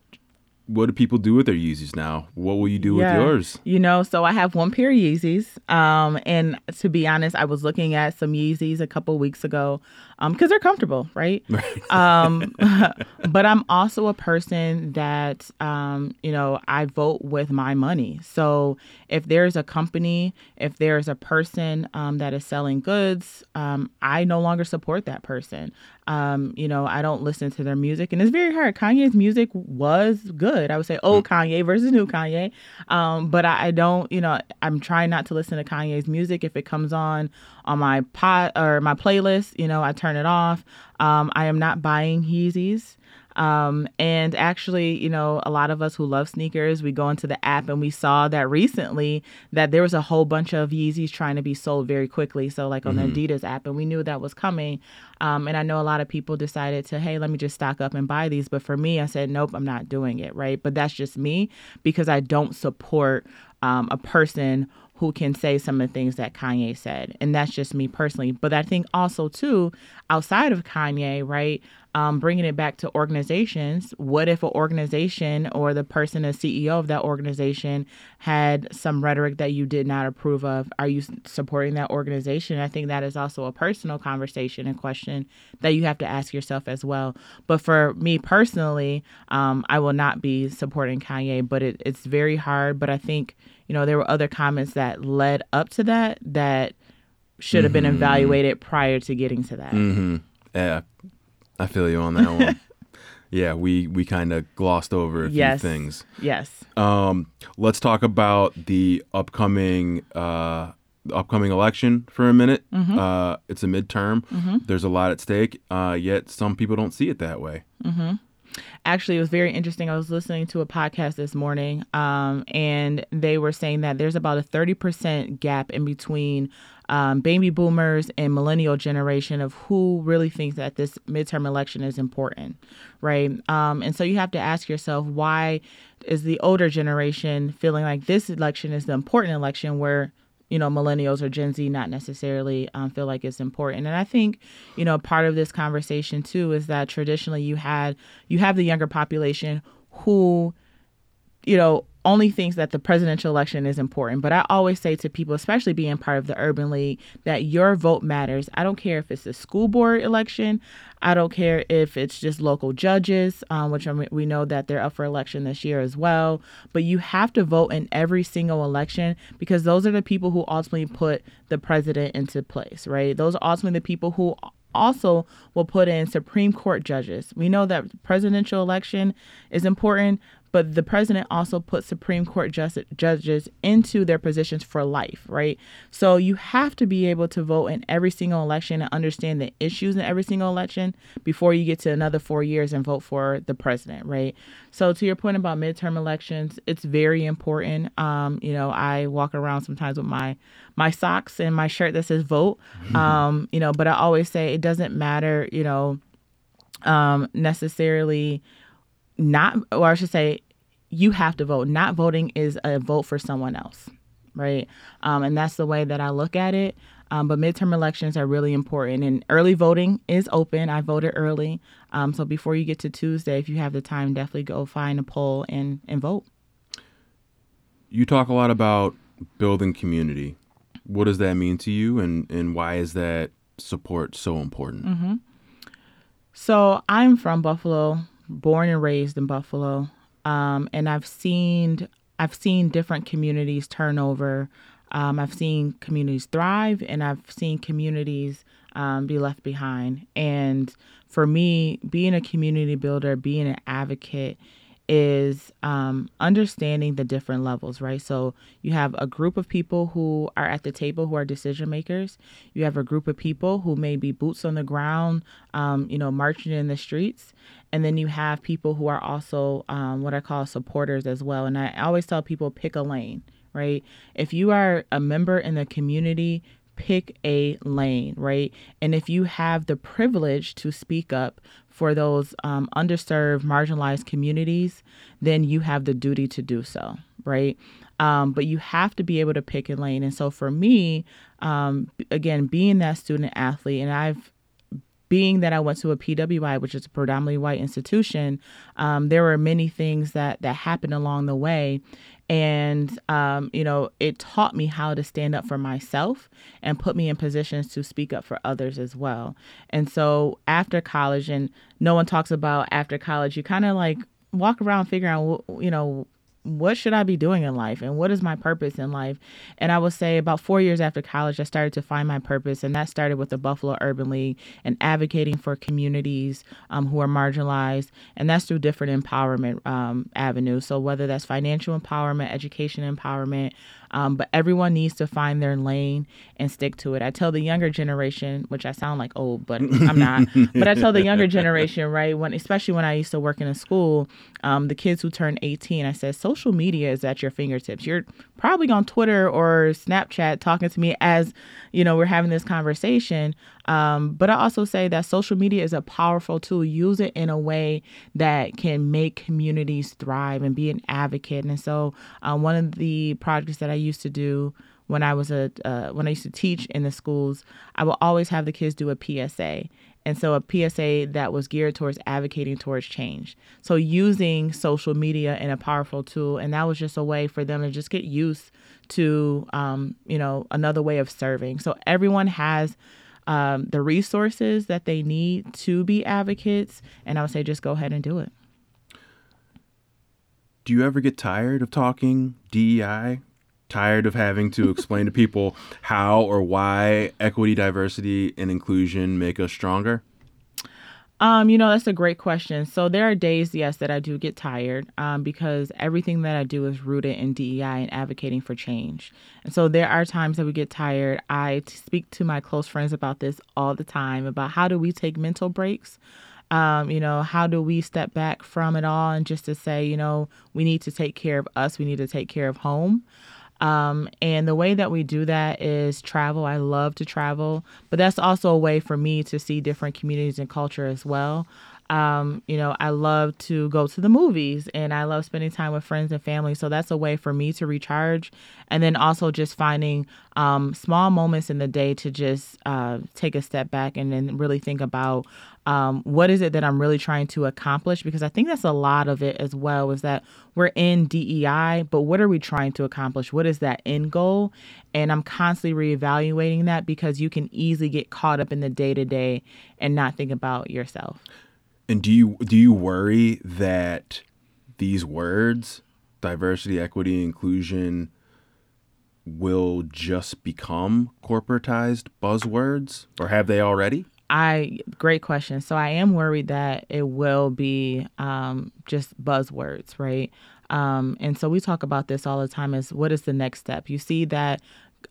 what do people do with their Yeezys now? What will you do yeah. with yours? You know, so I have one pair of Yeezys. Um, and to be honest, I was looking at some Yeezys a couple weeks ago because um, they're comfortable, right? um, but I'm also a person that, um, you know, I vote with my money. So if there's a company, if there's a person um, that is selling goods, um, I no longer support that person. Um, you know, I don't listen to their music, and it's very hard. Kanye's music was good. I would say old Kanye versus new Kanye, um, but I, I, don't. You know, I'm trying not to listen to Kanye's music if it comes on on my pot or my playlist. You know, I turn it off. Um, I am not buying Yeezys. Um, and actually, you know, a lot of us who love sneakers, we go into the app and we saw that recently that there was a whole bunch of Yeezys trying to be sold very quickly. So, like on mm-hmm. the Adidas app, and we knew that was coming. Um, and I know a lot of people decided to, hey, let me just stock up and buy these. But for me, I said, nope, I'm not doing it. Right. But that's just me because I don't support um, a person who can say some of the things that Kanye said. And that's just me personally. But I think also, too, outside of Kanye, right, um, bringing it back to organizations, what if an organization or the person, a CEO of that organization, had some rhetoric that you did not approve of? Are you supporting that organization? I think that is also a personal conversation and question that you have to ask yourself as well. But for me personally, um, I will not be supporting Kanye, but it, it's very hard. But I think, you know, there were other comments that led up to that that should have been Mhm. evaluated prior to getting to that. Mm-hmm. Yeah, I feel you on that one. yeah, we we kind of glossed over a few Yes. things. Yes. Um, let's talk about the upcoming uh, upcoming election for a minute. Mhm. Uh, it's a midterm. Mhm. There's a lot at stake. Uh, yet some people don't see it that way. Actually, it was very interesting. I was listening to a podcast this morning, um, and they were saying that there's about a 30% gap in between um, baby boomers and millennial generation of who really thinks that this midterm election is important, right? Um, and so you have to ask yourself, why is the older generation feeling like this election is the important election where you know, millennials or Gen Z not necessarily um, feel like it's important. And I think, you know, part of this conversation too is that traditionally you had you have the younger population who, you know, only thinks that the presidential election is important. But I always say to people, especially being part of the Urban League, that your vote matters. I don't care if it's a school board election. I don't care if it's just local judges, um, which I mean, we know that they're up for election this year as well. But you have to vote in every single election because those are the people who ultimately put the president into place, right? Those are ultimately the people who also will put in Supreme Court judges. We know that presidential election is important, but the president also puts Supreme Court just, judges into their positions for life, right? So you have to be able to vote in every single election and understand the issues in every single election before you get to another four years and vote for the president, right? So to your point about midterm elections, it's very important. Um, you know, I walk around sometimes with my my socks and my shirt that says vote. Um, you know, but I always say it doesn't matter, you know, um, necessarily not, or I should say, you have to vote. Not voting is a vote for someone else, right? Um, and that's the way that I look at it. Um, but midterm elections are really important, and early voting is open. I voted early, um, so before you get to Tuesday, if you have the time, definitely go find a poll and and vote. You talk a lot about building community. What does that mean to you, and and why is that support so important? hmm So I'm from Buffalo, born and raised in Buffalo, um, and I've seen I've seen different communities turn over. Um, I've seen communities thrive, and I've seen communities um, be left behind. And for me, being a community builder, being an advocate, is um, understanding the different levels, right? So you have a group of people who are at the table who are decision makers. You have a group of people who may be boots on the ground, um, you know, marching in the streets. And then you have people who are also um, what I call supporters as well. And I always tell people pick a lane, right? If you are a member in the community, pick a lane, right? And if you have the privilege to speak up for those um, underserved, marginalized communities, then you have the duty to do so, right? Um, but you have to be able to pick a lane. And so for me, um, again, being that student athlete, and I've being that I went to a PWI, which is a predominantly white institution, um, there were many things that that happened along the way, and um, you know, it taught me how to stand up for myself and put me in positions to speak up for others as well. And so after college, and no one talks about after college, you kind of like walk around figuring out, you know, what should I be doing in life and what is my purpose in life? And I will say about four years after college, I started to find my purpose, and that started with the Buffalo Urban League and advocating for communities um, who are marginalized, and that's through different empowerment um, avenues. So whether that's financial empowerment, education empowerment, um, but everyone needs to find their lane and stick to it. I tell the younger generation, which I sound like old, but I'm not. but I tell the younger generation, right, when especially when I used to work in a school, um, the kids who turn 18, I said, social media is at your fingertips. You're probably on Twitter or Snapchat talking to me as, you know, we're having this conversation. Um, but I also say that social media is a powerful tool. Use it in a way that can make communities thrive and be an advocate. And so, um, one of the projects that I used to do when I was a uh, when I used to teach in the schools, I would always have the kids do a PSA. And so a PSA that was geared towards advocating towards change. So using social media in a powerful tool, and that was just a way for them to just get used to, um, you know, another way of serving. So everyone has um, the resources that they need to be advocates, and I would say just go ahead and do it. Do you ever get tired of talking DEI tired of having to explain to people how or why equity, diversity, and inclusion make us stronger? Um, you know, that's a great question. So there are days, yes, that I do get tired um, because everything that I do is rooted in DEI and advocating for change. And so there are times that we get tired. I speak to my close friends about this all the time about how do we take mental breaks. Um, you know, how do we step back from it all and just to say, you know, we need to take care of us, we need to take care of home. Um, and the way that we do that is travel. I love to travel, but that's also a way for me to see different communities and culture as well. Um, you know, I love to go to the movies and I love spending time with friends and family. So that's a way for me to recharge. And then also just finding um, small moments in the day to just uh, take a step back and then really think about um, what is it that I'm really trying to accomplish? Because I think that's a lot of it as well, is that we're in DEI, but what are we trying to accomplish? What is that end goal? And I'm constantly reevaluating that because you can easily get caught up in the day to day and not think about yourself. And do you do you worry that these words, diversity, equity, inclusion, will just become corporatized buzzwords, or have they already? I great question. So I am worried that it will be um, just buzzwords, right? Um, and so we talk about this all the time. Is what is the next step? You see that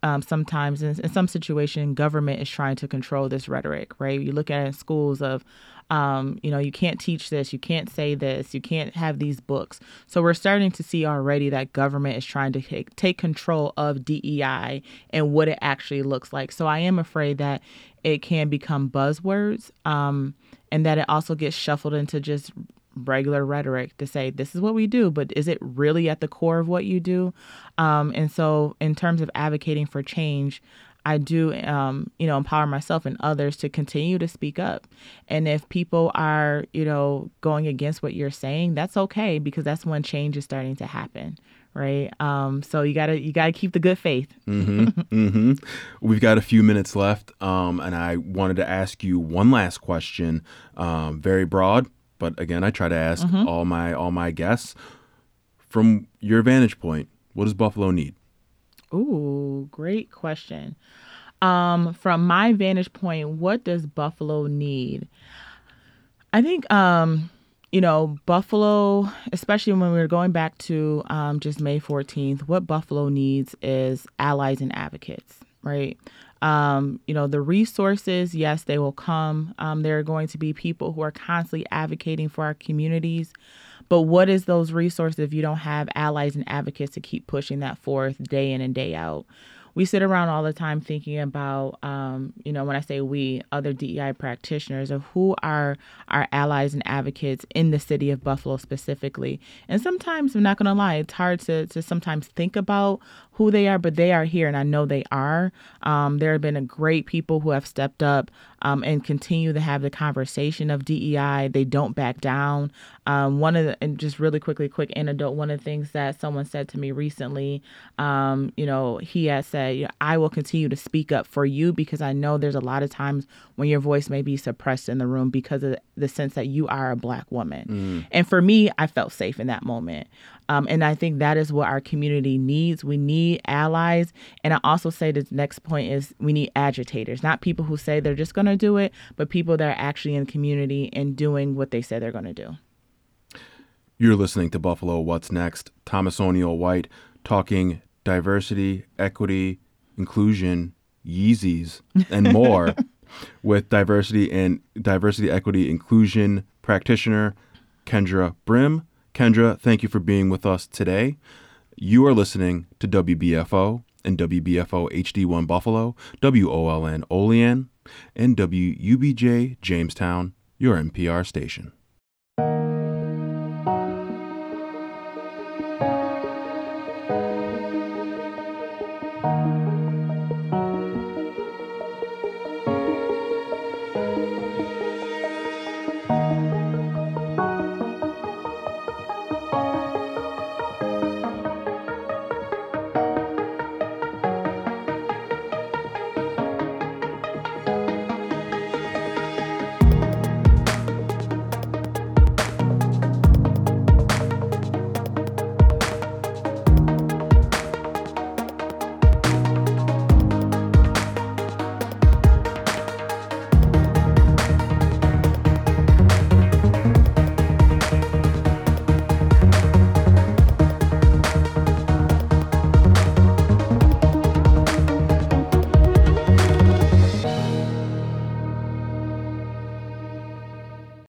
um, sometimes in, in, some situation, government is trying to control this rhetoric, right? You look at schools of, um, you know, you can't teach this, you can't say this, you can't have these books. So we're starting to see already that government is trying to take, take control of DEI and what it actually looks like. So I am afraid that it can become buzzwords um, and that it also gets shuffled into just regular rhetoric to say this is what we do but is it really at the core of what you do um, and so in terms of advocating for change I do, um, you know, empower myself and others to continue to speak up. And if people are, you know, going against what you're saying, that's okay because that's when change is starting to happen, right? Um, so you gotta you gotta keep the good faith. mm-hmm, mm-hmm. We've got a few minutes left, um, and I wanted to ask you one last question, um, very broad, but again, I try to ask mm-hmm. all my all my guests from your vantage point. What does Buffalo need? Ooh, great question. Um, from my vantage point, what does Buffalo need? I think, um, you know, Buffalo, especially when we are going back to um, just May 14th, what Buffalo needs is allies and advocates, right? Um, you know, the resources, yes, they will come. Um, there are going to be people who are constantly advocating for our communities. But what is those resources if you don't have allies and advocates to keep pushing that forth day in and day out? we sit around all the time thinking about, um, you know, when I say we, other DEI practitioners of who are our allies and advocates in the city of Buffalo specifically. And sometimes, I'm not going to lie, it's hard to, to sometimes think about who they are, but they are here, and I know they are. Um, there have been a great people who have stepped up um, and continue to have the conversation of DEI. They don't back down. Um, one of the, and just really quickly, quick anecdote. One of the things that someone said to me recently, um, you know, he has said, "I will continue to speak up for you because I know there's a lot of times when your voice may be suppressed in the room because of the sense that you are a black woman." Mm. And for me, I felt safe in that moment. Um, and I think that is what our community needs. We need allies. And I also say the next point is we need agitators, not people who say they're just going to do it, but people that are actually in community and doing what they say they're going to do. You're listening to Buffalo What's Next. Thomas O'Neil White talking diversity, equity, inclusion, Yeezys, and more with diversity and diversity, equity, inclusion practitioner Kendra Brim. Kendra, thank you for being with us today. You are listening to WBFO and WBFO HD1 Buffalo, WOLN Olean, and WUBJ Jamestown, your NPR station.